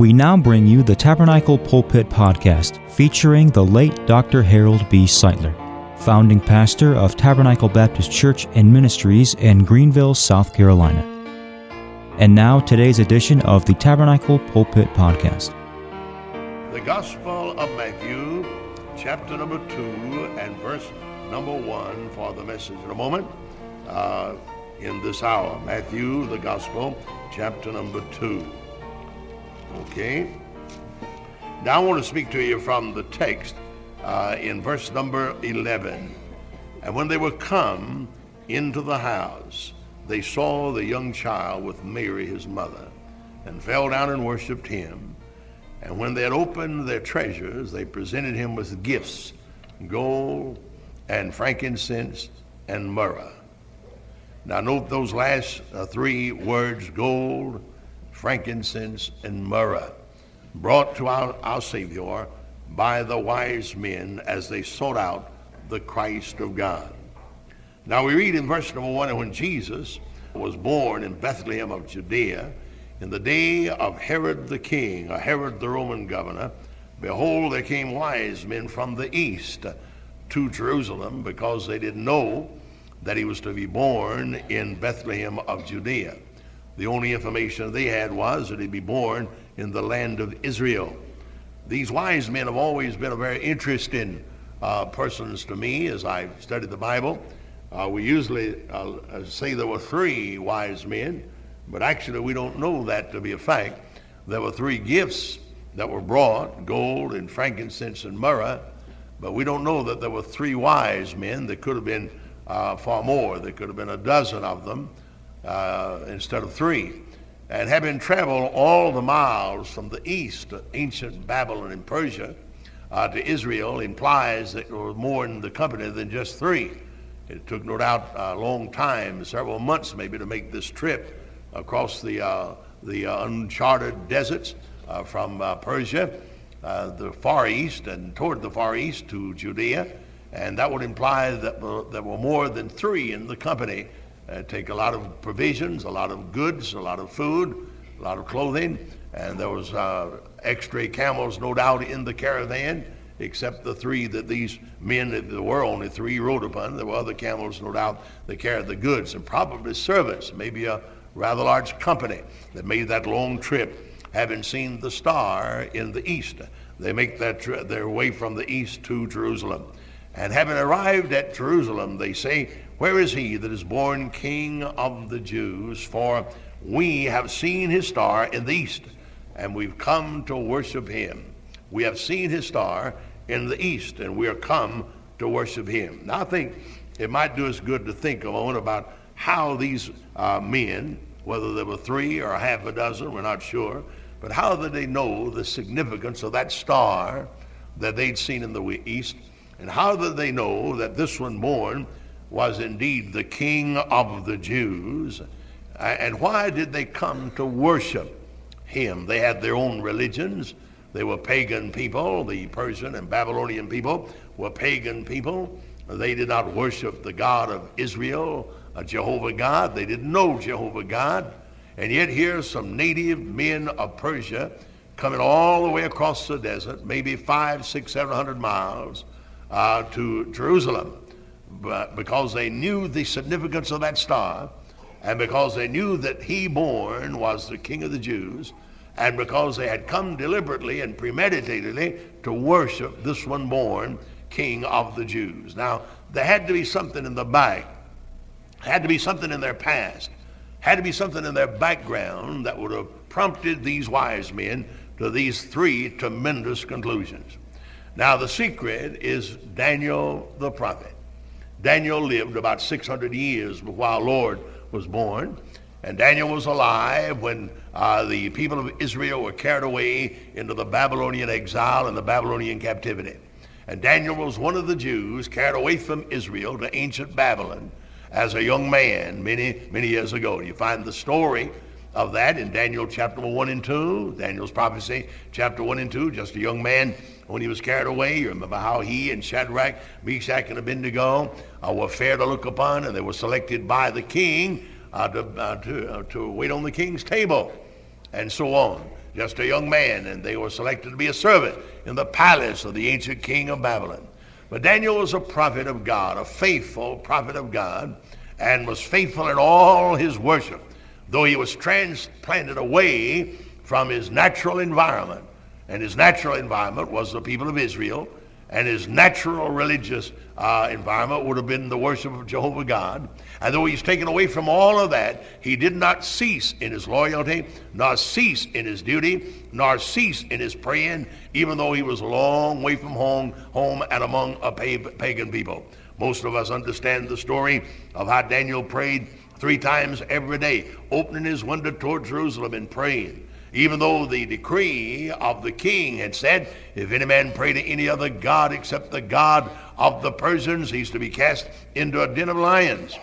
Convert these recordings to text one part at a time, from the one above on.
We now bring you the Tabernacle Pulpit Podcast featuring the late Dr. Harold B. Sightler, founding pastor of Tabernacle Baptist Church and Ministries in Greenville, South Carolina. And now, today's edition of the Tabernacle Pulpit Podcast. The Gospel of Matthew, chapter number 2, and verse number 1 for the message in a moment uh, in this hour. Matthew, the Gospel, chapter number 2. Okay? Now I want to speak to you from the text uh, in verse number 11. And when they were come into the house, they saw the young child with Mary his mother, and fell down and worshipped him. And when they had opened their treasures, they presented him with gifts gold and frankincense and myrrh. Now, note those last uh, three words gold, frankincense, and myrrh, brought to our, our Savior by the wise men as they sought out the Christ of God. Now we read in verse number one, when Jesus was born in Bethlehem of Judea, in the day of Herod the king, or Herod the Roman governor, behold, there came wise men from the east to Jerusalem because they didn't know that he was to be born in Bethlehem of Judea. The only information they had was that he'd be born in the land of Israel. These wise men have always been a very interesting uh, persons to me as I've studied the Bible. Uh, we usually uh, say there were three wise men, but actually we don't know that to be a fact. There were three gifts that were brought gold and frankincense and myrrh, but we don't know that there were three wise men. There could have been uh, far more, there could have been a dozen of them uh, instead of three. And having traveled all the miles from the east ancient Babylon and Persia uh, to Israel implies that there were more in the company than just three. It took, no doubt, a long time, several months maybe, to make this trip across the, uh, the uh, uncharted deserts uh, from uh, Persia, the Far East, and toward the Far East to Judea. And that would imply that there were more than three in the company uh, take a lot of provisions, a lot of goods, a lot of food, a lot of clothing, and there was uh, extra camels, no doubt, in the caravan, except the three that these men, there were only three, rode upon. There were other camels, no doubt, that carried the goods, and probably servants, maybe a rather large company that made that long trip, having seen the star in the east. They make that their way from the east to Jerusalem. And having arrived at Jerusalem, they say, where is he that is born King of the Jews? For we have seen his star in the east, and we've come to worship him. We have seen his star in the east, and we are come to worship him. Now, I think it might do us good to think a moment about how these uh, men, whether there were three or half a dozen, we're not sure, but how did they know the significance of that star that they'd seen in the east? And how did they know that this one born was indeed the king of the Jews. And why did they come to worship him? They had their own religions. They were pagan people. The Persian and Babylonian people were pagan people. They did not worship the God of Israel, a Jehovah God. They didn't know Jehovah God. And yet, here some native men of Persia coming all the way across the desert, maybe five, six, seven hundred miles uh, to Jerusalem but because they knew the significance of that star, and because they knew that he born was the king of the Jews, and because they had come deliberately and premeditatedly to worship this one born king of the Jews. Now, there had to be something in the back, had to be something in their past, had to be something in their background that would have prompted these wise men to these three tremendous conclusions. Now, the secret is Daniel the prophet. Daniel lived about 600 years before our Lord was born. And Daniel was alive when uh, the people of Israel were carried away into the Babylonian exile and the Babylonian captivity. And Daniel was one of the Jews carried away from Israel to ancient Babylon as a young man many, many years ago. You find the story of that in Daniel chapter 1 and 2, Daniel's prophecy, chapter 1 and 2, just a young man when he was carried away. You remember how he and Shadrach, Meshach, and Abednego uh, were fair to look upon, and they were selected by the king uh, to, uh, to, uh, to wait on the king's table, and so on. just a young man, and they were selected to be a servant in the palace of the ancient king of Babylon. But Daniel was a prophet of God, a faithful prophet of God, and was faithful in all his worship, though he was transplanted away from his natural environment. And his natural environment was the people of Israel, and his natural religious uh, environment would have been the worship of Jehovah God. And though he's taken away from all of that, he did not cease in his loyalty, nor cease in his duty, nor cease in his praying, even though he was a long way from home, home and among a pagan people. Most of us understand the story of how Daniel prayed three times every day, opening his window toward Jerusalem and praying even though the decree of the king had said, if any man pray to any other God except the God of the Persians, he's to be cast into a den of lions.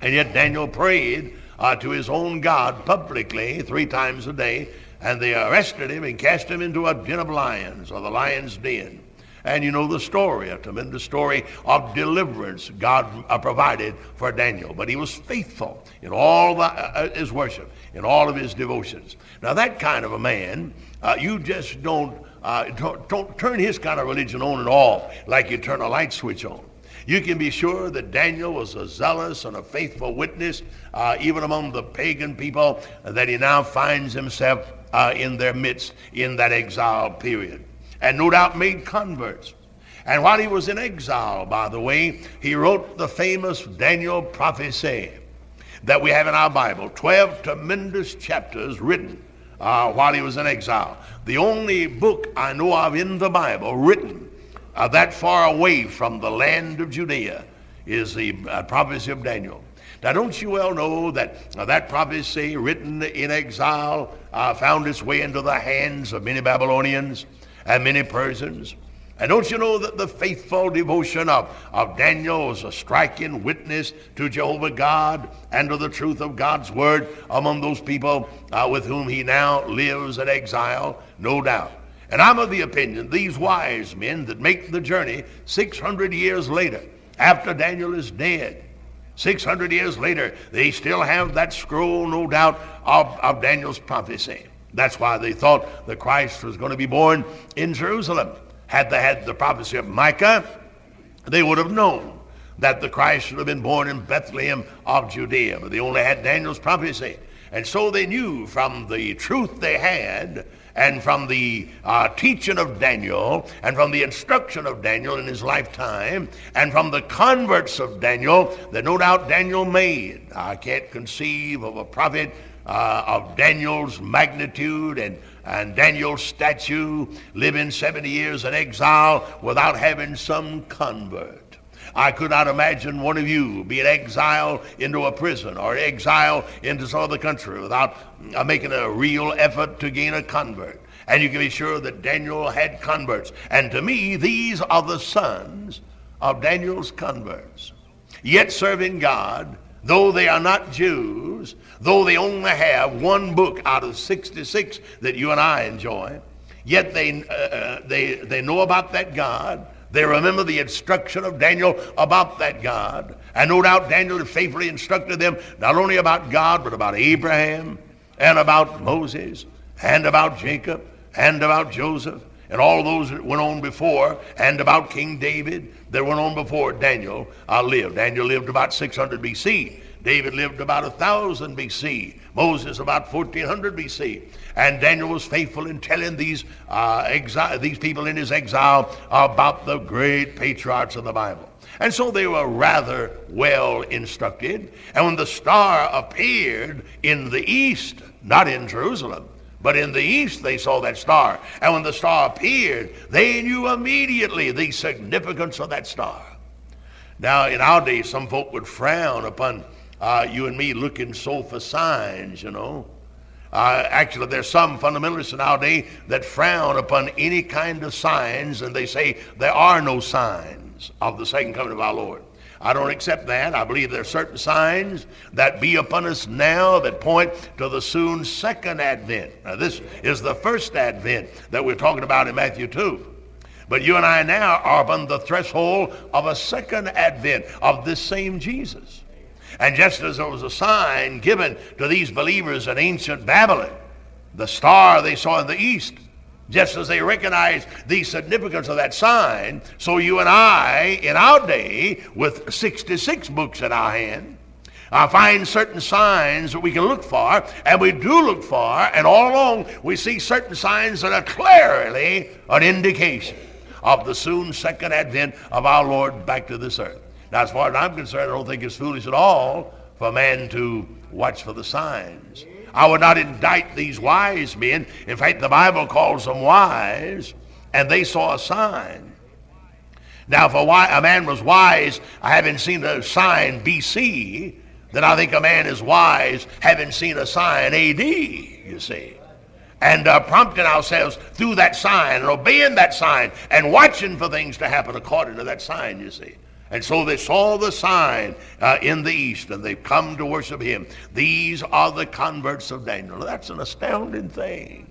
And yet Daniel prayed uh, to his own God publicly three times a day, and they arrested him and cast him into a den of lions, or the lion's den. And you know the story, a tremendous story of deliverance God uh, provided for Daniel. But he was faithful in all the, uh, uh, his worship, in all of his devotions. Now, that kind of a man, uh, you just don't, uh, don't, don't turn his kind of religion on and off like you turn a light switch on. You can be sure that Daniel was a zealous and a faithful witness, uh, even among the pagan people that he now finds himself in their midst in that exile period and no doubt made converts. And while he was in exile, by the way, he wrote the famous Daniel prophecy that we have in our Bible 12 tremendous chapters written uh, while he was in exile. The only book I know of in the Bible written uh, that far away from the land of Judea is the uh, prophecy of Daniel. Now, don't you well know that uh, that prophecy written in exile uh, found its way into the hands of many Babylonians? And many persons. And don't you know that the faithful devotion of, of Daniel was a striking witness to Jehovah God and to the truth of God's word among those people uh, with whom he now lives in exile? No doubt. And I'm of the opinion these wise men that make the journey 600 years later, after Daniel is dead, 600 years later, they still have that scroll, no doubt, of, of Daniel's prophecy. That's why they thought the Christ was going to be born in Jerusalem. Had they had the prophecy of Micah, they would have known that the Christ should have been born in Bethlehem of Judea. But they only had Daniel's prophecy. And so they knew from the truth they had and from the uh, teaching of Daniel and from the instruction of Daniel in his lifetime and from the converts of Daniel that no doubt Daniel made. I can't conceive of a prophet uh, of Daniel's magnitude and, and Daniel's statue, living 70 years in exile without having some convert. I could not imagine one of you being exiled into a prison or exiled into some other country without uh, making a real effort to gain a convert. And you can be sure that Daniel had converts. And to me, these are the sons of Daniel's converts. Yet serving God, though they are not Jews, though they only have one book out of 66 that you and I enjoy, yet they, uh, uh, they, they know about that God. They remember the instruction of Daniel about that God. And no doubt Daniel faithfully instructed them not only about God, but about Abraham and about Moses and about Jacob and about Joseph and all those that went on before and about King David that went on before Daniel uh, lived. Daniel lived about 600 BC. David lived about 1000 BC. Moses about 1400 BC. And Daniel was faithful in telling these, uh, exile, these people in his exile about the great patriarchs of the Bible. And so they were rather well instructed. And when the star appeared in the east, not in Jerusalem, but in the east they saw that star. And when the star appeared, they knew immediately the significance of that star. Now, in our day, some folk would frown upon uh, you and me looking so for signs, you know. Uh, actually, there's some fundamentalists in our day that frown upon any kind of signs, and they say there are no signs of the second coming of our Lord. I don't accept that. I believe there are certain signs that be upon us now that point to the soon second advent. Now, this is the first advent that we're talking about in Matthew 2. But you and I now are upon the threshold of a second advent of this same Jesus. And just as there was a sign given to these believers in ancient Babylon, the star they saw in the east, just as they recognized the significance of that sign, so you and I, in our day, with 66 books in our hand, uh, find certain signs that we can look for, and we do look for, and all along we see certain signs that are clearly an indication of the soon second advent of our Lord back to this earth. Now, as far as I'm concerned, I don't think it's foolish at all for man to watch for the signs. I would not indict these wise men. In fact, the Bible calls them wise, and they saw a sign. Now, if a, a man was wise, having seen a sign BC, then I think a man is wise, having seen a sign AD, you see. And uh, prompting ourselves through that sign and obeying that sign and watching for things to happen according to that sign, you see. And so they saw the sign uh, in the east and they've come to worship him. These are the converts of Daniel. That's an astounding thing.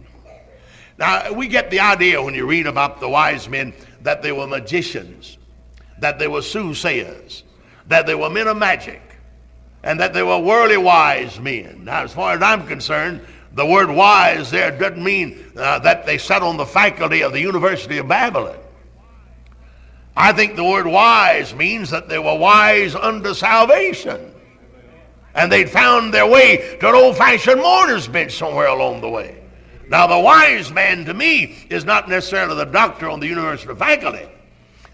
Now, we get the idea when you read about the wise men that they were magicians, that they were soothsayers, that they were men of magic, and that they were worldly wise men. Now, as far as I'm concerned, the word wise there doesn't mean uh, that they sat on the faculty of the University of Babylon. I think the word wise means that they were wise unto salvation. And they'd found their way to an old fashioned mourner's bench somewhere along the way. Now, the wise man to me is not necessarily the doctor on the university faculty,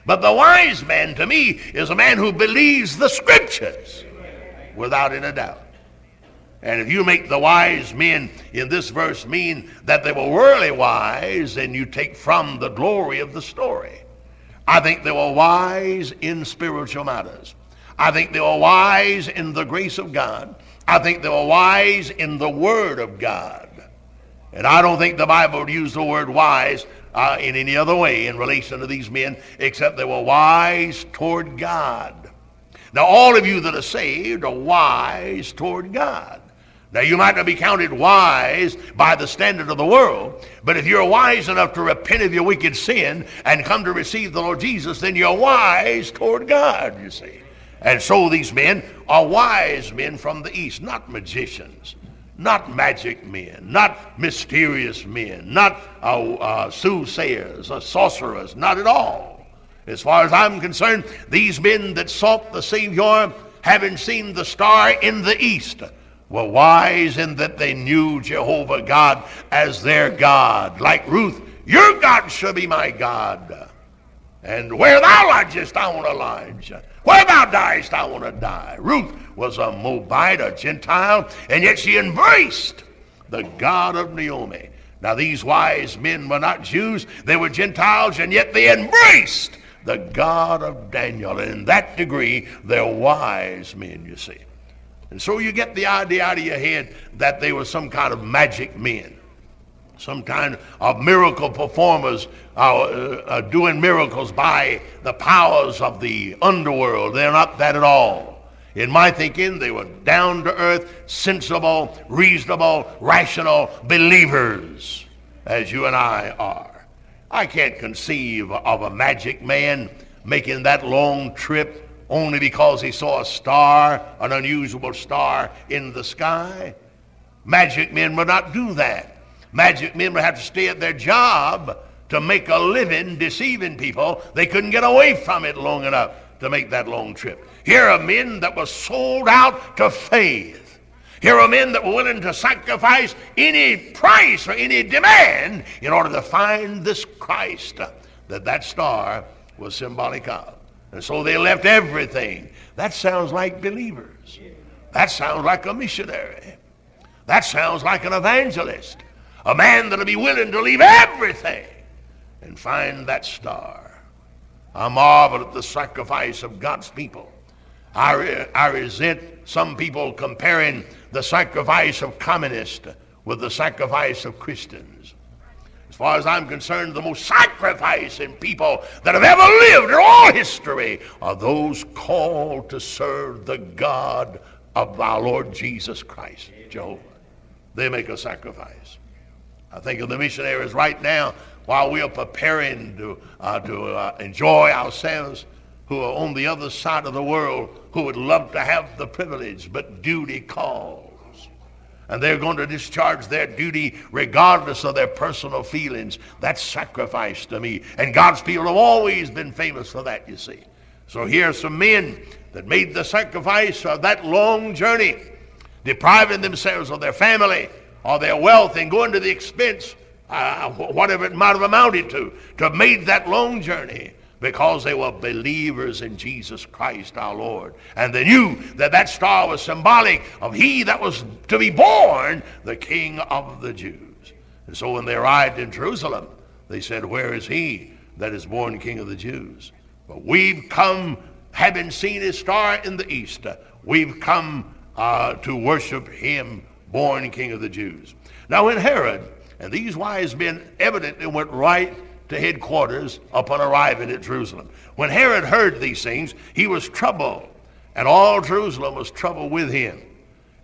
but the wise man to me is a man who believes the scriptures without any doubt. And if you make the wise men in this verse mean that they were worldly wise, then you take from the glory of the story. I think they were wise in spiritual matters. I think they were wise in the grace of God. I think they were wise in the Word of God. And I don't think the Bible would use the word wise uh, in any other way in relation to these men except they were wise toward God. Now, all of you that are saved are wise toward God. Now, you might not be counted wise by the standard of the world, but if you're wise enough to repent of your wicked sin and come to receive the Lord Jesus, then you're wise toward God, you see. And so these men are wise men from the east, not magicians, not magic men, not mysterious men, not uh, uh, soothsayers or sorcerers, not at all. As far as I'm concerned, these men that sought the Savior, having seen the star in the east, were wise in that they knew Jehovah God as their God. Like Ruth, your God shall be my God. And where thou lodgest, I want to lodge. Where thou diest, I want to die. Ruth was a Moabite, a Gentile, and yet she embraced the God of Naomi. Now, these wise men were not Jews, they were Gentiles, and yet they embraced the God of Daniel. And in that degree, they're wise men, you see. And so you get the idea out of your head that they were some kind of magic men, some kind of miracle performers uh, uh, doing miracles by the powers of the underworld. They're not that at all. In my thinking, they were down to earth, sensible, reasonable, rational believers, as you and I are. I can't conceive of a magic man making that long trip only because he saw a star, an unusual star in the sky. Magic men would not do that. Magic men would have to stay at their job to make a living deceiving people. They couldn't get away from it long enough to make that long trip. Here are men that were sold out to faith. Here are men that were willing to sacrifice any price or any demand in order to find this Christ that that star was symbolic of. And so they left everything. That sounds like believers. That sounds like a missionary. That sounds like an evangelist. A man that'll be willing to leave everything and find that star. I marvel at the sacrifice of God's people. I, I resent some people comparing the sacrifice of communists with the sacrifice of Christians. As far as I'm concerned, the most sacrificing people that have ever lived in all history are those called to serve the God of our Lord Jesus Christ, Jehovah. They make a sacrifice. I think of the missionaries right now while we are preparing to, uh, to uh, enjoy ourselves who are on the other side of the world who would love to have the privilege, but duty calls. And they're going to discharge their duty regardless of their personal feelings. That's sacrifice to me. And God's people have always been famous for that, you see. So here are some men that made the sacrifice of that long journey, depriving themselves of their family or their wealth and going to the expense, uh, whatever it might have amounted to, to have made that long journey because they were believers in Jesus Christ our Lord. And they knew that that star was symbolic of he that was to be born, the King of the Jews. And so when they arrived in Jerusalem, they said, Where is he that is born King of the Jews? But we've come, having seen his star in the east, we've come uh, to worship him, born King of the Jews. Now, when Herod and these wise men evidently went right to headquarters upon arriving at Jerusalem. When Herod heard these things, he was troubled, and all Jerusalem was troubled with him.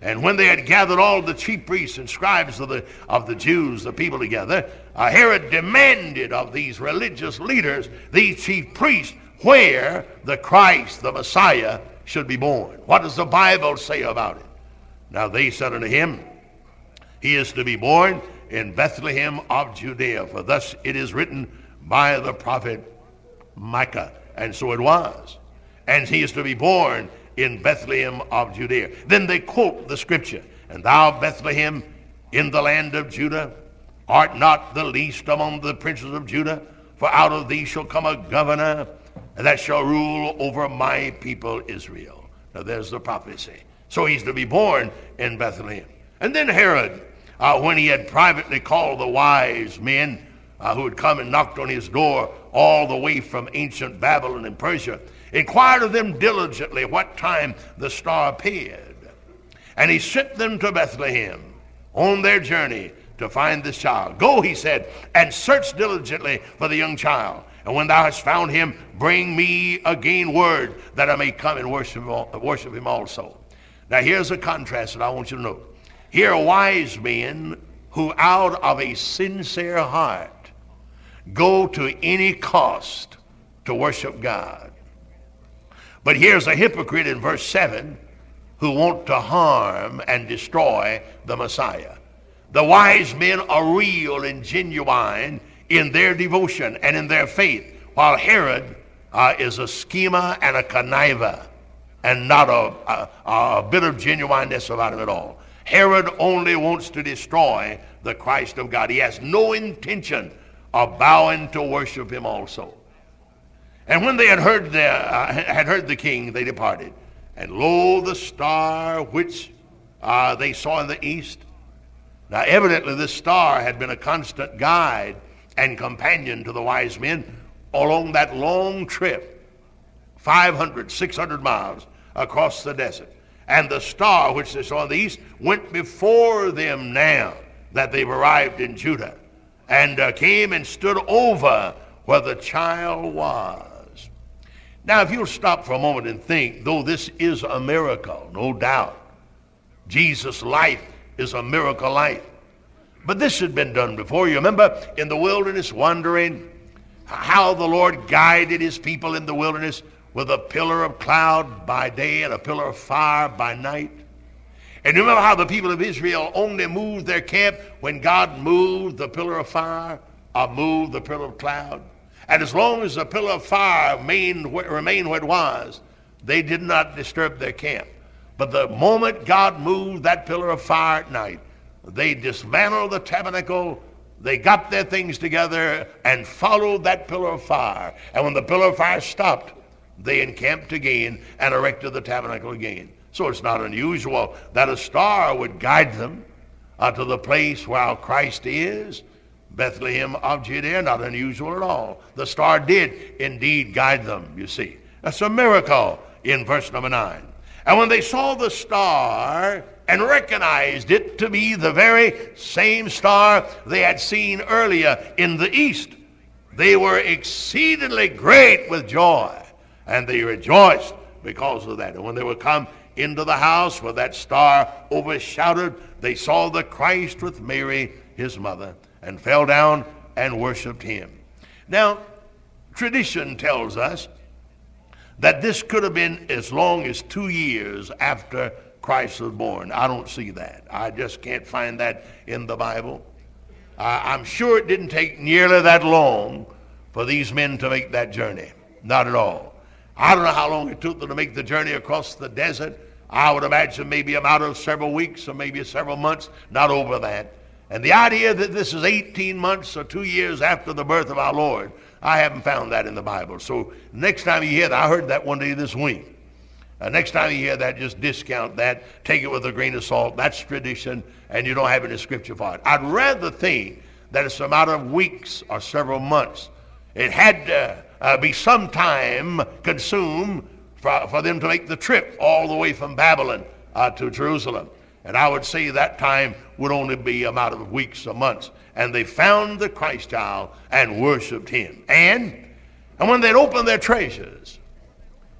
And when they had gathered all the chief priests and scribes of the, of the Jews, the people together, uh, Herod demanded of these religious leaders, these chief priests, where the Christ, the Messiah, should be born. What does the Bible say about it? Now they said unto him, He is to be born in Bethlehem of Judea, for thus it is written by the prophet Micah. And so it was. And he is to be born in Bethlehem of Judea. Then they quote the scripture, And thou, Bethlehem, in the land of Judah, art not the least among the princes of Judah, for out of thee shall come a governor that shall rule over my people Israel. Now there's the prophecy. So he's to be born in Bethlehem. And then Herod uh, when he had privately called the wise men uh, who had come and knocked on his door all the way from ancient Babylon and Persia, inquired of them diligently what time the star appeared. And he sent them to Bethlehem on their journey to find the child. Go, he said, and search diligently for the young child. And when thou hast found him, bring me again word that I may come and worship, worship him also. Now, here's a contrast that I want you to note. Here are wise men who, out of a sincere heart, go to any cost to worship God. But here's a hypocrite in verse 7 who want to harm and destroy the Messiah. The wise men are real and genuine in their devotion and in their faith, while Herod uh, is a schemer and a conniver and not a, a, a bit of genuineness about it at all. Herod only wants to destroy the Christ of God. He has no intention of bowing to worship him also. And when they had heard the, uh, had heard the king, they departed. And lo, the star which uh, they saw in the east. Now, evidently, this star had been a constant guide and companion to the wise men along that long trip 500, 600 miles across the desert and the star which they saw in the east went before them now that they've arrived in Judah, and uh, came and stood over where the child was. Now, if you'll stop for a moment and think, though this is a miracle, no doubt, Jesus' life is a miracle life. But this had been done before. You remember in the wilderness wandering, how the Lord guided his people in the wilderness with a pillar of cloud by day and a pillar of fire by night. And remember how the people of Israel only moved their camp when God moved the pillar of fire or moved the pillar of cloud. And as long as the pillar of fire remained, remained where it was, they did not disturb their camp. But the moment God moved that pillar of fire at night, they dismantled the tabernacle, they got their things together and followed that pillar of fire. And when the pillar of fire stopped, they encamped again and erected the tabernacle again. So it's not unusual that a star would guide them uh, to the place where Christ is, Bethlehem of Judea, not unusual at all. The star did indeed guide them, you see. That's a miracle in verse number 9. And when they saw the star and recognized it to be the very same star they had seen earlier in the east, they were exceedingly great with joy and they rejoiced because of that. And when they were come into the house where that star overshadowed, they saw the Christ with Mary, his mother, and fell down and worshiped him. Now, tradition tells us that this could have been as long as two years after Christ was born. I don't see that. I just can't find that in the Bible. I'm sure it didn't take nearly that long for these men to make that journey. Not at all. I don't know how long it took them to make the journey across the desert. I would imagine maybe a matter of several weeks or maybe several months, not over that. And the idea that this is 18 months or two years after the birth of our Lord, I haven't found that in the Bible. So next time you hear that, I heard that one day this week. Uh, next time you hear that, just discount that. Take it with a grain of salt. That's tradition, and you don't have any scripture for it. I'd rather think that it's a matter of weeks or several months. It had to uh, be some time consumed for, for them to make the trip all the way from Babylon uh, to Jerusalem. And I would say that time would only be a matter of weeks or months. And they found the Christ child and worshiped him. And, and when they'd opened their treasures,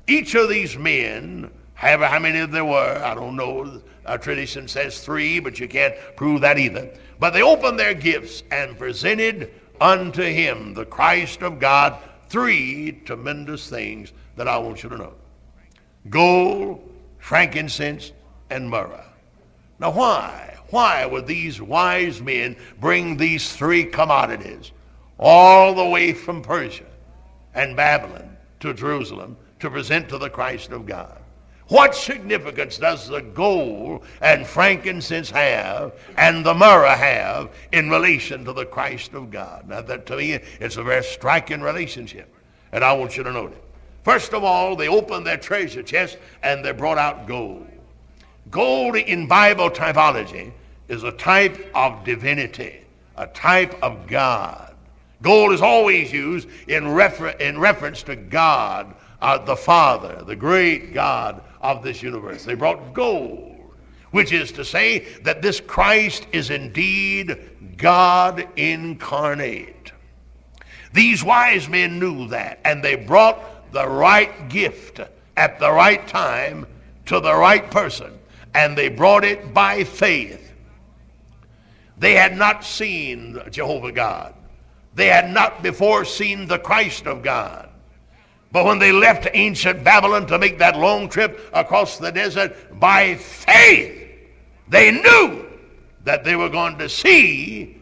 each of these men, however how many there were, I don't know, a tradition says three, but you can't prove that either. But they opened their gifts and presented unto him, the Christ of God, three tremendous things that I want you to know gold, frankincense, and myrrh. Now, why? Why would these wise men bring these three commodities all the way from Persia and Babylon to Jerusalem to present to the Christ of God. What significance does the gold and frankincense have and the myrrh have in relation to the Christ of God? Now, that to me, it's a very striking relationship, and I want you to note it. First of all, they opened their treasure chest and they brought out gold. Gold in Bible typology is a type of divinity, a type of God. Gold is always used in, refer- in reference to God uh, the Father, the great God of this universe. They brought gold, which is to say that this Christ is indeed God incarnate. These wise men knew that, and they brought the right gift at the right time to the right person, and they brought it by faith. They had not seen Jehovah God. They had not before seen the Christ of God. But when they left ancient Babylon to make that long trip across the desert, by faith, they knew that they were going to see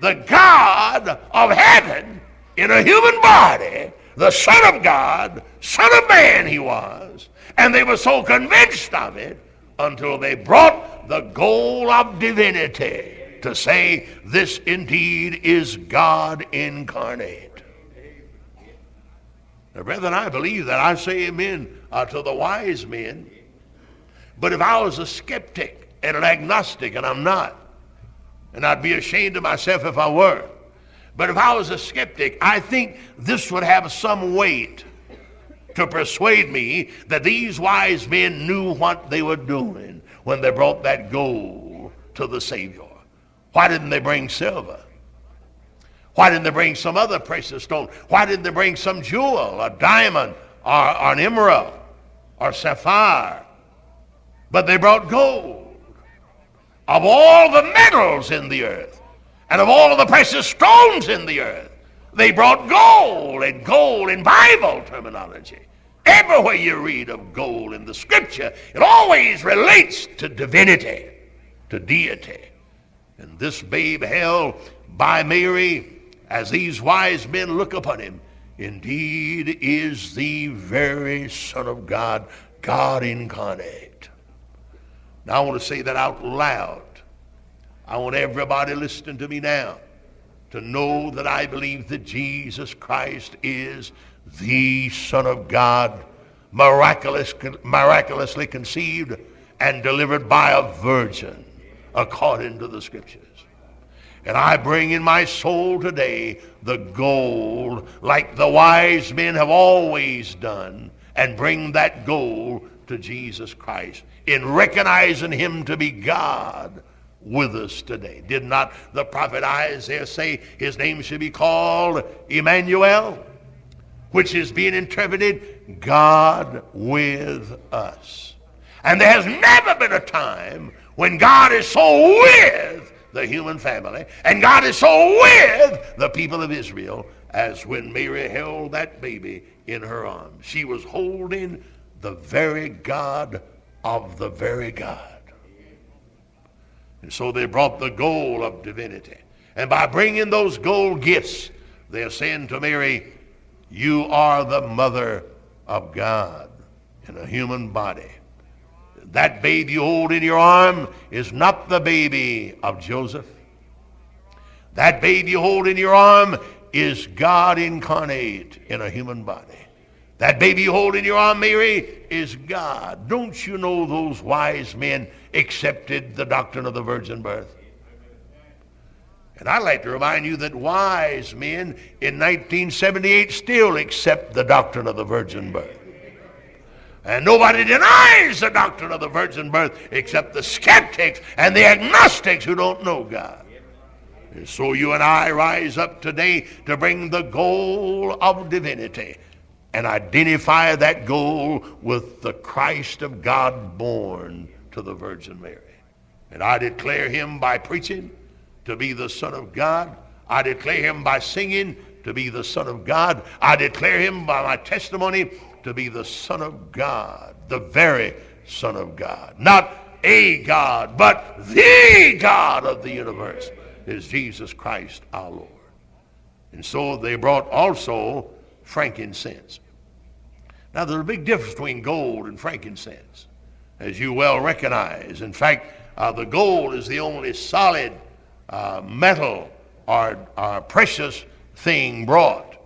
the God of heaven in a human body, the Son of God, Son of Man he was. And they were so convinced of it until they brought the goal of divinity to say, This indeed is God incarnate. Now, brethren, I believe that. I say amen uh, to the wise men. But if I was a skeptic and an agnostic, and I'm not, and I'd be ashamed of myself if I were, but if I was a skeptic, I think this would have some weight to persuade me that these wise men knew what they were doing when they brought that gold to the Savior. Why didn't they bring silver? Why didn't they bring some other precious stone? Why didn't they bring some jewel, a diamond, or, or an emerald, or sapphire? But they brought gold. Of all the metals in the earth, and of all the precious stones in the earth, they brought gold, and gold in Bible terminology. Everywhere you read of gold in the scripture, it always relates to divinity, to deity. And this babe held by Mary as these wise men look upon him, indeed is the very Son of God, God incarnate. Now I want to say that out loud. I want everybody listening to me now to know that I believe that Jesus Christ is the Son of God, miraculous, miraculously conceived and delivered by a virgin, according to the Scriptures. And I bring in my soul today the gold, like the wise men have always done, and bring that gold to Jesus Christ in recognizing him to be God with us today. Did not the prophet Isaiah say his name should be called Emmanuel, which is being interpreted God with us? And there has never been a time when God is so with the human family. And God is so with the people of Israel as when Mary held that baby in her arms. She was holding the very God of the very God. And so they brought the goal of divinity. And by bringing those gold gifts, they're saying to Mary, You are the mother of God in a human body. That baby you hold in your arm is not the baby of Joseph. That baby you hold in your arm is God incarnate in a human body. That baby you hold in your arm, Mary, is God. Don't you know those wise men accepted the doctrine of the virgin birth? And I'd like to remind you that wise men in 1978 still accept the doctrine of the virgin birth. And nobody denies the doctrine of the virgin birth except the skeptics and the agnostics who don't know God. And so you and I rise up today to bring the goal of divinity and identify that goal with the Christ of God born to the Virgin Mary. And I declare him by preaching to be the Son of God. I declare him by singing to be the Son of God. I declare him by my testimony to be the Son of God, the very Son of God. Not a God, but the God of the universe is Jesus Christ our Lord. And so they brought also frankincense. Now, there's a big difference between gold and frankincense, as you well recognize. In fact, uh, the gold is the only solid uh, metal or, or precious thing brought.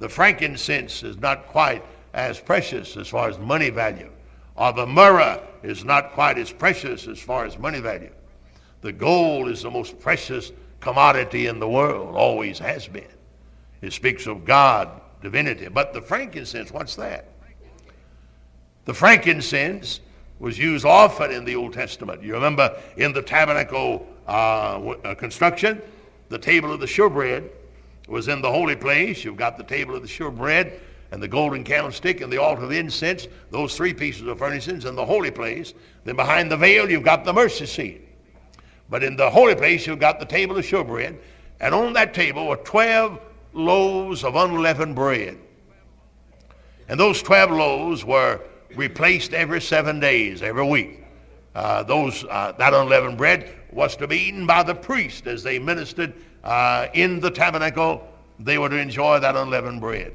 The frankincense is not quite as precious as far as money value, or the myrrh is not quite as precious as far as money value. The gold is the most precious commodity in the world, always has been. It speaks of God, divinity. But the frankincense, what's that? The frankincense was used often in the Old Testament. You remember in the tabernacle uh, uh, construction, the table of the showbread was in the holy place. You've got the table of the showbread and the golden candlestick and the altar of incense, those three pieces of furnishings in the holy place. Then behind the veil, you've got the mercy seat. But in the holy place, you've got the table of showbread. And on that table were 12 loaves of unleavened bread. And those 12 loaves were replaced every seven days, every week. Uh, those, uh, that unleavened bread was to be eaten by the priest as they ministered uh, in the tabernacle. They were to enjoy that unleavened bread.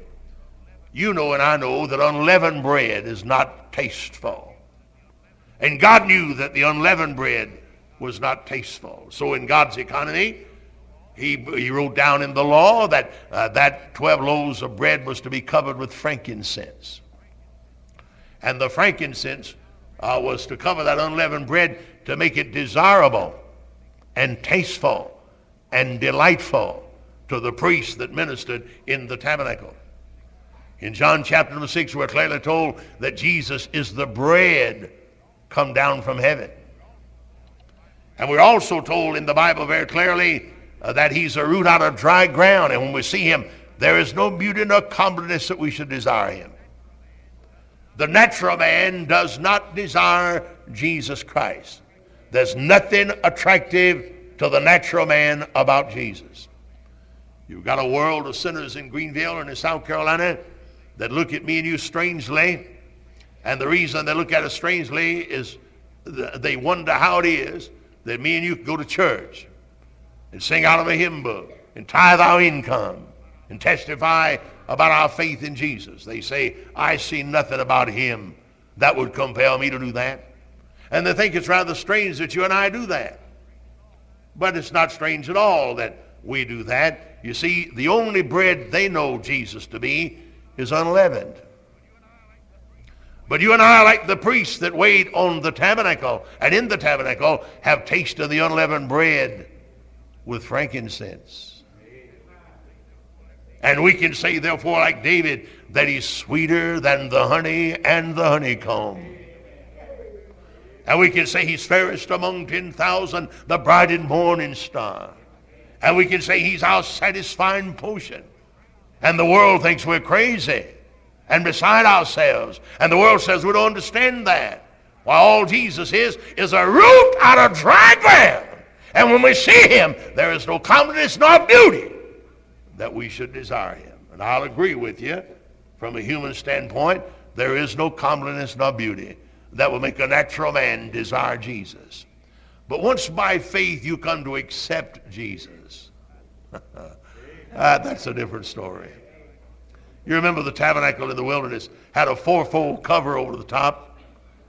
You know and I know that unleavened bread is not tasteful. And God knew that the unleavened bread was not tasteful. So in God's economy, he, he wrote down in the law that uh, that 12 loaves of bread was to be covered with frankincense. And the frankincense uh, was to cover that unleavened bread to make it desirable and tasteful and delightful to the priests that ministered in the tabernacle. In John chapter number 6, we're clearly told that Jesus is the bread come down from heaven. And we're also told in the Bible very clearly uh, that he's a root out of dry ground. And when we see him, there is no beauty nor comeliness that we should desire him. The natural man does not desire Jesus Christ. There's nothing attractive to the natural man about Jesus. You've got a world of sinners in Greenville and in South Carolina that look at me and you strangely. And the reason they look at us strangely is they wonder how it is that me and you go to church and sing out of a hymn book and tithe our income and testify about our faith in Jesus. They say, I see nothing about him that would compel me to do that. And they think it's rather strange that you and I do that. But it's not strange at all that we do that. You see, the only bread they know Jesus to be is unleavened. But you and I, like the priests that wait on the tabernacle and in the tabernacle, have tasted the unleavened bread with frankincense. And we can say, therefore, like David, that he's sweeter than the honey and the honeycomb. And we can say he's fairest among 10,000, the bright and morning star. And we can say he's our satisfying potion. And the world thinks we're crazy and beside ourselves. And the world says we don't understand that. While all Jesus is, is a root out of dry ground. And when we see him, there is no comeliness nor beauty that we should desire him. And I'll agree with you, from a human standpoint, there is no comeliness nor beauty. that will make a natural man desire Jesus. But once by faith you come to accept Jesus, ah, that's a different story. You remember the tabernacle in the wilderness had a fourfold cover over the top,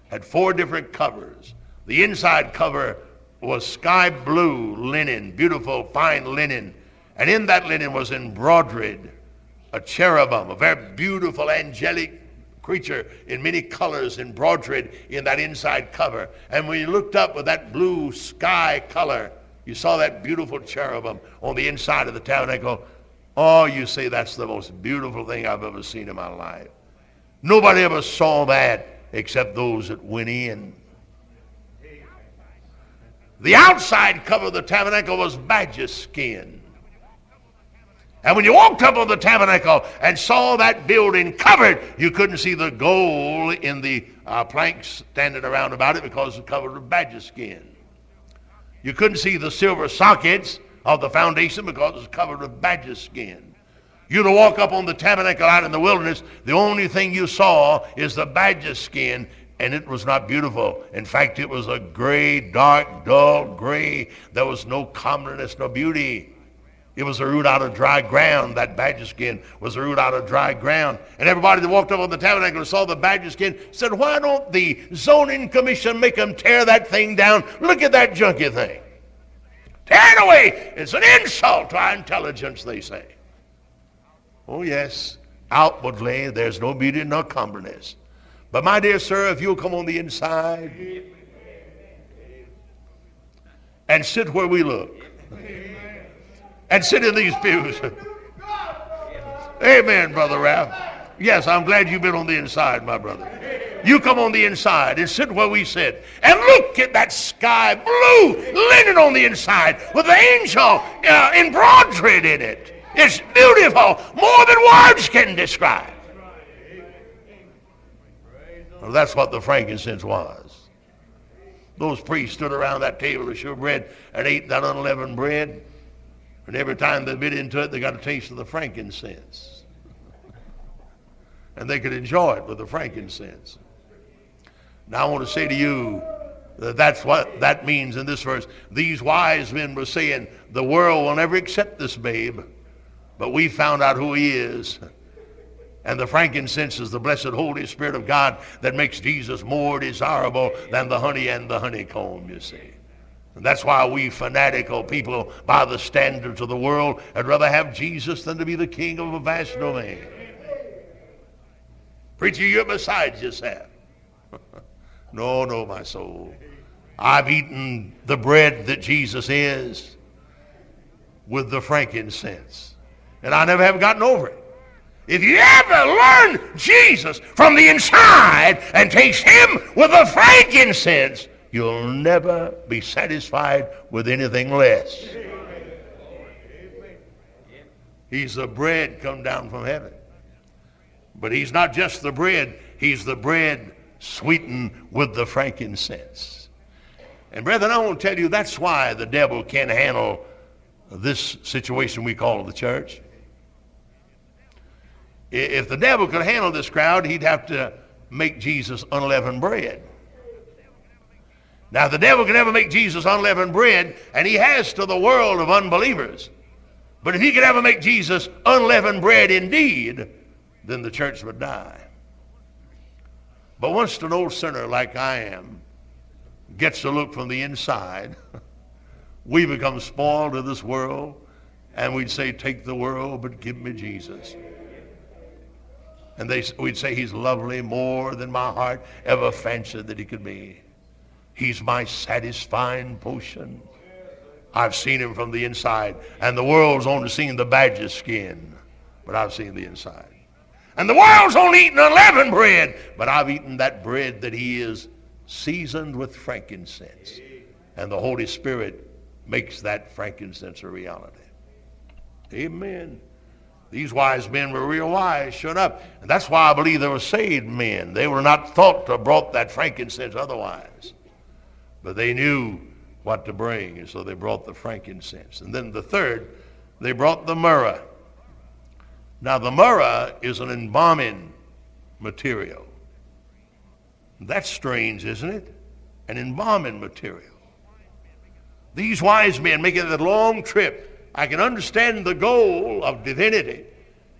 had four different covers. The inside cover was sky blue linen, beautiful fine linen. And in that linen was embroidered a cherubim, a very beautiful angelic creature in many colors embroidered in that inside cover. And when you looked up with that blue sky color, you saw that beautiful cherubim on the inside of the tabernacle. Oh, you say that's the most beautiful thing I've ever seen in my life. Nobody ever saw that except those that went in. The outside cover of the tabernacle was badger skin. And when you walked up on the tabernacle and saw that building covered, you couldn't see the gold in the uh, planks standing around about it because it was covered with badger skin. You couldn't see the silver sockets of the foundation because it was covered with badger skin. You'd walk up on the tabernacle out in the wilderness, the only thing you saw is the badger skin, and it was not beautiful. In fact, it was a gray, dark, dull gray. There was no comeliness, no beauty. It was a root out of dry ground. That badger skin was a root out of dry ground. And everybody that walked up on the tabernacle and saw the badger skin said, Why don't the zoning commission make them tear that thing down? Look at that junky thing. Tear it away. It's an insult to our intelligence, they say. Oh, yes. Outwardly, there's no beauty nor comeliness. But, my dear sir, if you'll come on the inside and sit where we look and sit in these pews. Amen, Brother Ralph. Yes, I'm glad you've been on the inside, my brother. You come on the inside and sit where we sit. And look at that sky blue linen on the inside with the angel uh, embroidered in it. It's beautiful, more than words can describe. Well, that's what the frankincense was. Those priests stood around that table of showbread and ate that unleavened bread. And every time they bit into it, they got a taste of the frankincense. And they could enjoy it with the frankincense. Now I want to say to you that that's what that means in this verse. These wise men were saying, the world will never accept this babe, but we found out who he is. And the frankincense is the blessed Holy Spirit of God that makes Jesus more desirable than the honey and the honeycomb, you see. And that's why we fanatical people, by the standards of the world, would rather have Jesus than to be the king of a vast domain. Preacher, you're beside yourself. no, no, my soul. I've eaten the bread that Jesus is with the frankincense. And I never have gotten over it. If you ever learn Jesus from the inside and taste him with the frankincense, You'll never be satisfied with anything less. He's the bread come down from heaven. But he's not just the bread, he's the bread sweetened with the frankincense. And brethren, I want to tell you that's why the devil can't handle this situation we call the church. If the devil could handle this crowd, he'd have to make Jesus unleavened bread. Now, the devil can never make Jesus unleavened bread, and he has to the world of unbelievers. But if he could ever make Jesus unleavened bread indeed, then the church would die. But once an old sinner like I am gets to look from the inside, we become spoiled of this world, and we'd say, Take the world, but give me Jesus. And they, we'd say, He's lovely more than my heart ever fancied that He could be. He's my satisfying potion. I've seen him from the inside. And the world's only seen the badger skin, but I've seen the inside. And the world's only eaten unleavened bread, but I've eaten that bread that he is seasoned with frankincense. And the Holy Spirit makes that frankincense a reality. Amen. These wise men were real wise, shut up. And that's why I believe they were saved men. They were not thought to have brought that frankincense otherwise. But they knew what to bring, and so they brought the frankincense. And then the third, they brought the myrrh. Now, the myrrh is an embalming material. That's strange, isn't it? An embalming material. These wise men making that long trip, I can understand the goal of divinity.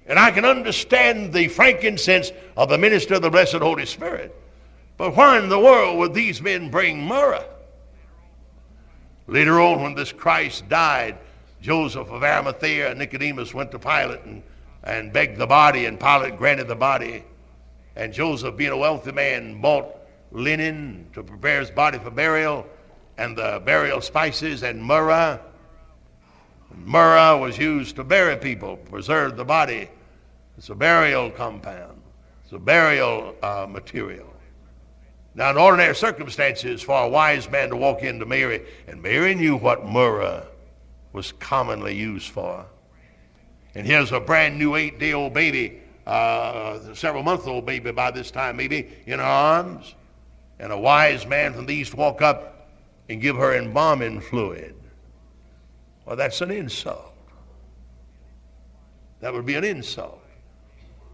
And I can understand the frankincense of the minister of the blessed Holy Spirit. But why in the world would these men bring myrrh? Later on, when this Christ died, Joseph of Arimathea and Nicodemus went to Pilate and, and begged the body, and Pilate granted the body. And Joseph, being a wealthy man, bought linen to prepare his body for burial, and the burial spices and myrrh. Myrrh was used to bury people, preserve the body. It's a burial compound. It's a burial uh, material. Now, in ordinary circumstances, for a wise man to walk into Mary, and Mary knew what myrrh was commonly used for. And here's a brand new eight day old baby, uh, several month old baby by this time, maybe, in her arms. And a wise man from the east walk up and give her embalming fluid. Well, that's an insult. That would be an insult.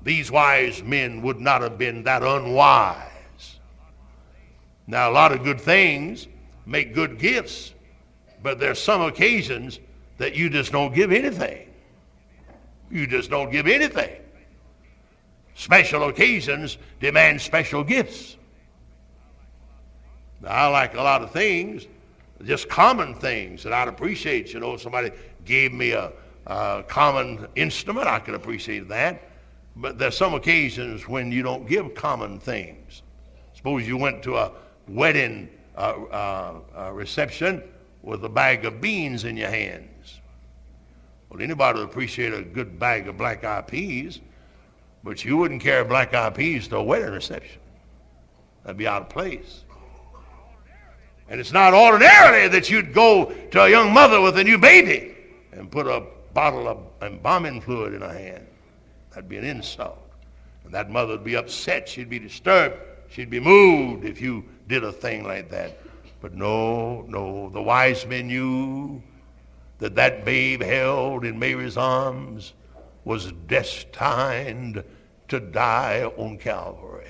These wise men would not have been that unwise now, a lot of good things make good gifts, but there's some occasions that you just don't give anything. You just don't give anything. Special occasions demand special gifts. Now, I like a lot of things, just common things that I'd appreciate. You know, somebody gave me a, a common instrument, I could appreciate that. But there's some occasions when you don't give common things. Suppose you went to a wedding uh, uh, uh, reception with a bag of beans in your hands. Well, anybody would appreciate a good bag of black eyed peas, but you wouldn't carry black eyed peas to a wedding reception. That'd be out of place. And it's not ordinarily that you'd go to a young mother with a new baby and put a bottle of embalming fluid in her hand. That'd be an insult. And that mother would be upset. She'd be disturbed. She'd be moved if you did a thing like that. But no, no, the wise men knew that that babe held in Mary's arms was destined to die on Calvary.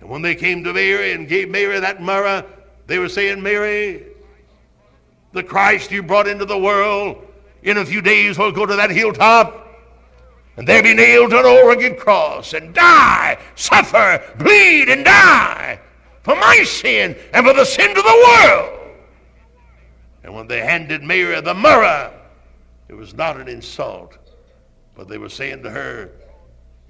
And when they came to Mary and gave Mary that myrrh, they were saying, Mary, the Christ you brought into the world, in a few days will go to that hilltop and there be nailed to an Oregon cross and die, suffer, bleed, and die for my sin and for the sin of the world. And when they handed Mary the myrrh, it was not an insult, but they were saying to her,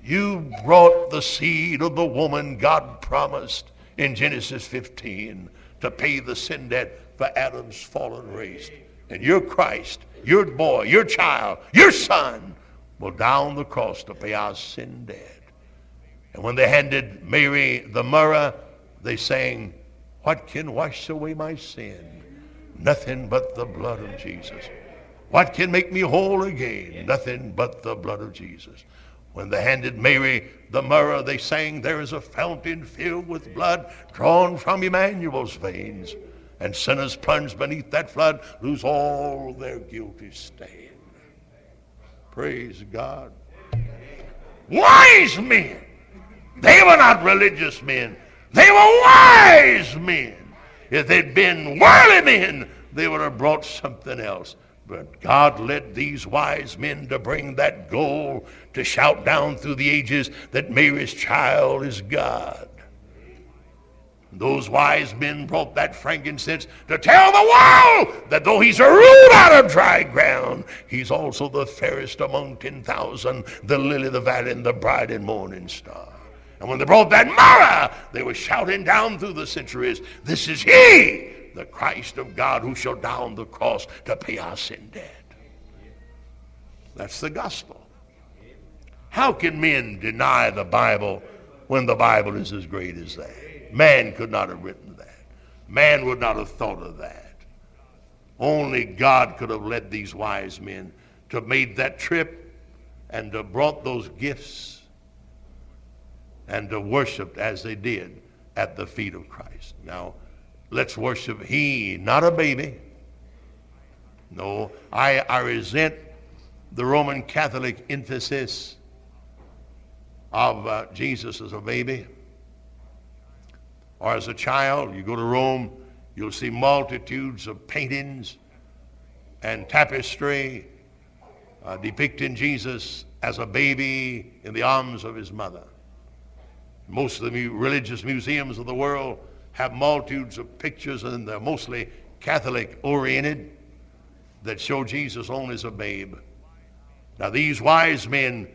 You brought the seed of the woman God promised in Genesis 15 to pay the sin debt for Adam's fallen race. And your Christ, your boy, your child, your son will down the cross to pay our sin debt. And when they handed Mary the myrrh, they sang, What can wash away my sin? Nothing but the blood of Jesus. What can make me whole again? Nothing but the blood of Jesus. When they handed Mary the myrrh, they sang, There is a fountain filled with blood drawn from Emmanuel's veins. And sinners plunged beneath that flood lose all their guilty stain. Praise God. Wise men. They were not religious men. They were wise men. If they'd been worldly men, they would have brought something else. But God led these wise men to bring that goal to shout down through the ages that Mary's child is God. Those wise men brought that frankincense to tell the world that though he's a root out of dry ground, he's also the fairest among 10,000, the lily of the valley, and the bright and morning star. And when they brought that myrrh, they were shouting down through the centuries, This is he, the Christ of God, who shall down the cross to pay our sin debt. That's the gospel. How can men deny the Bible when the Bible is as great as that? Man could not have written that. Man would not have thought of that. Only God could have led these wise men to have made that trip and to have brought those gifts and to worship as they did at the feet of Christ. Now, let's worship He, not a baby. No, I, I resent the Roman Catholic emphasis of uh, Jesus as a baby or as a child. You go to Rome, you'll see multitudes of paintings and tapestry uh, depicting Jesus as a baby in the arms of his mother. Most of the religious museums of the world have multitudes of pictures, and they're mostly Catholic oriented, that show Jesus only as a babe. Now, these wise men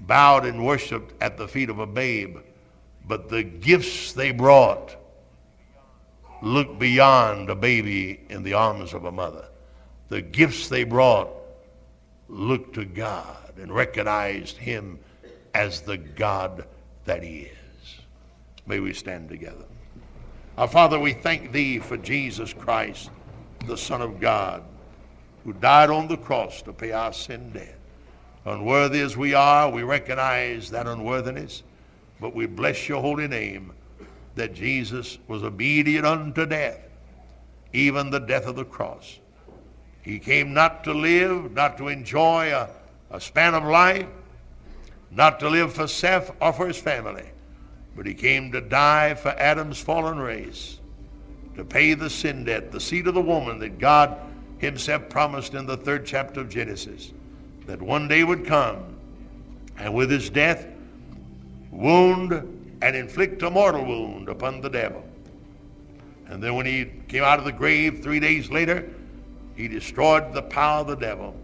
bowed and worshiped at the feet of a babe, but the gifts they brought looked beyond a baby in the arms of a mother. The gifts they brought looked to God and recognized Him as the God that He is. May we stand together. Our Father, we thank Thee for Jesus Christ, the Son of God, who died on the cross to pay our sin debt. Unworthy as we are, we recognize that unworthiness, but we bless your holy name that Jesus was obedient unto death, even the death of the cross. He came not to live, not to enjoy a, a span of life, not to live for self or for his family, but he came to die for Adam's fallen race, to pay the sin debt, the seed of the woman that God himself promised in the third chapter of Genesis that one day would come and with his death wound and inflict a mortal wound upon the devil. And then when he came out of the grave three days later, he destroyed the power of the devil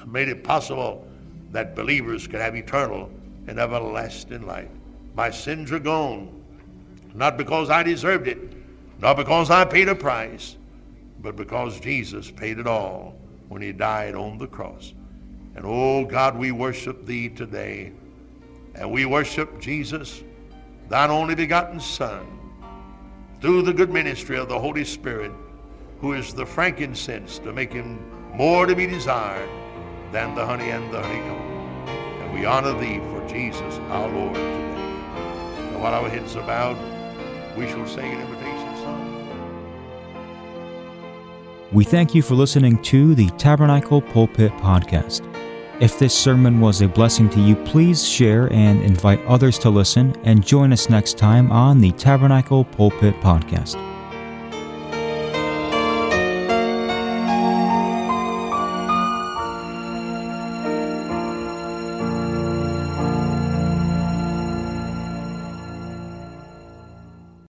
and made it possible that believers could have eternal and everlasting life. My sins are gone, not because I deserved it, not because I paid a price, but because Jesus paid it all when he died on the cross. And oh God, we worship thee today. And we worship Jesus, thine only begotten Son, through the good ministry of the Holy Spirit, who is the frankincense to make him more to be desired than the honey and the honeycomb. And we honor thee for Jesus our Lord today. And while our heads are bowed, we shall sing an invitation song. We thank you for listening to the Tabernacle Pulpit Podcast. If this sermon was a blessing to you, please share and invite others to listen and join us next time on the Tabernacle Pulpit Podcast.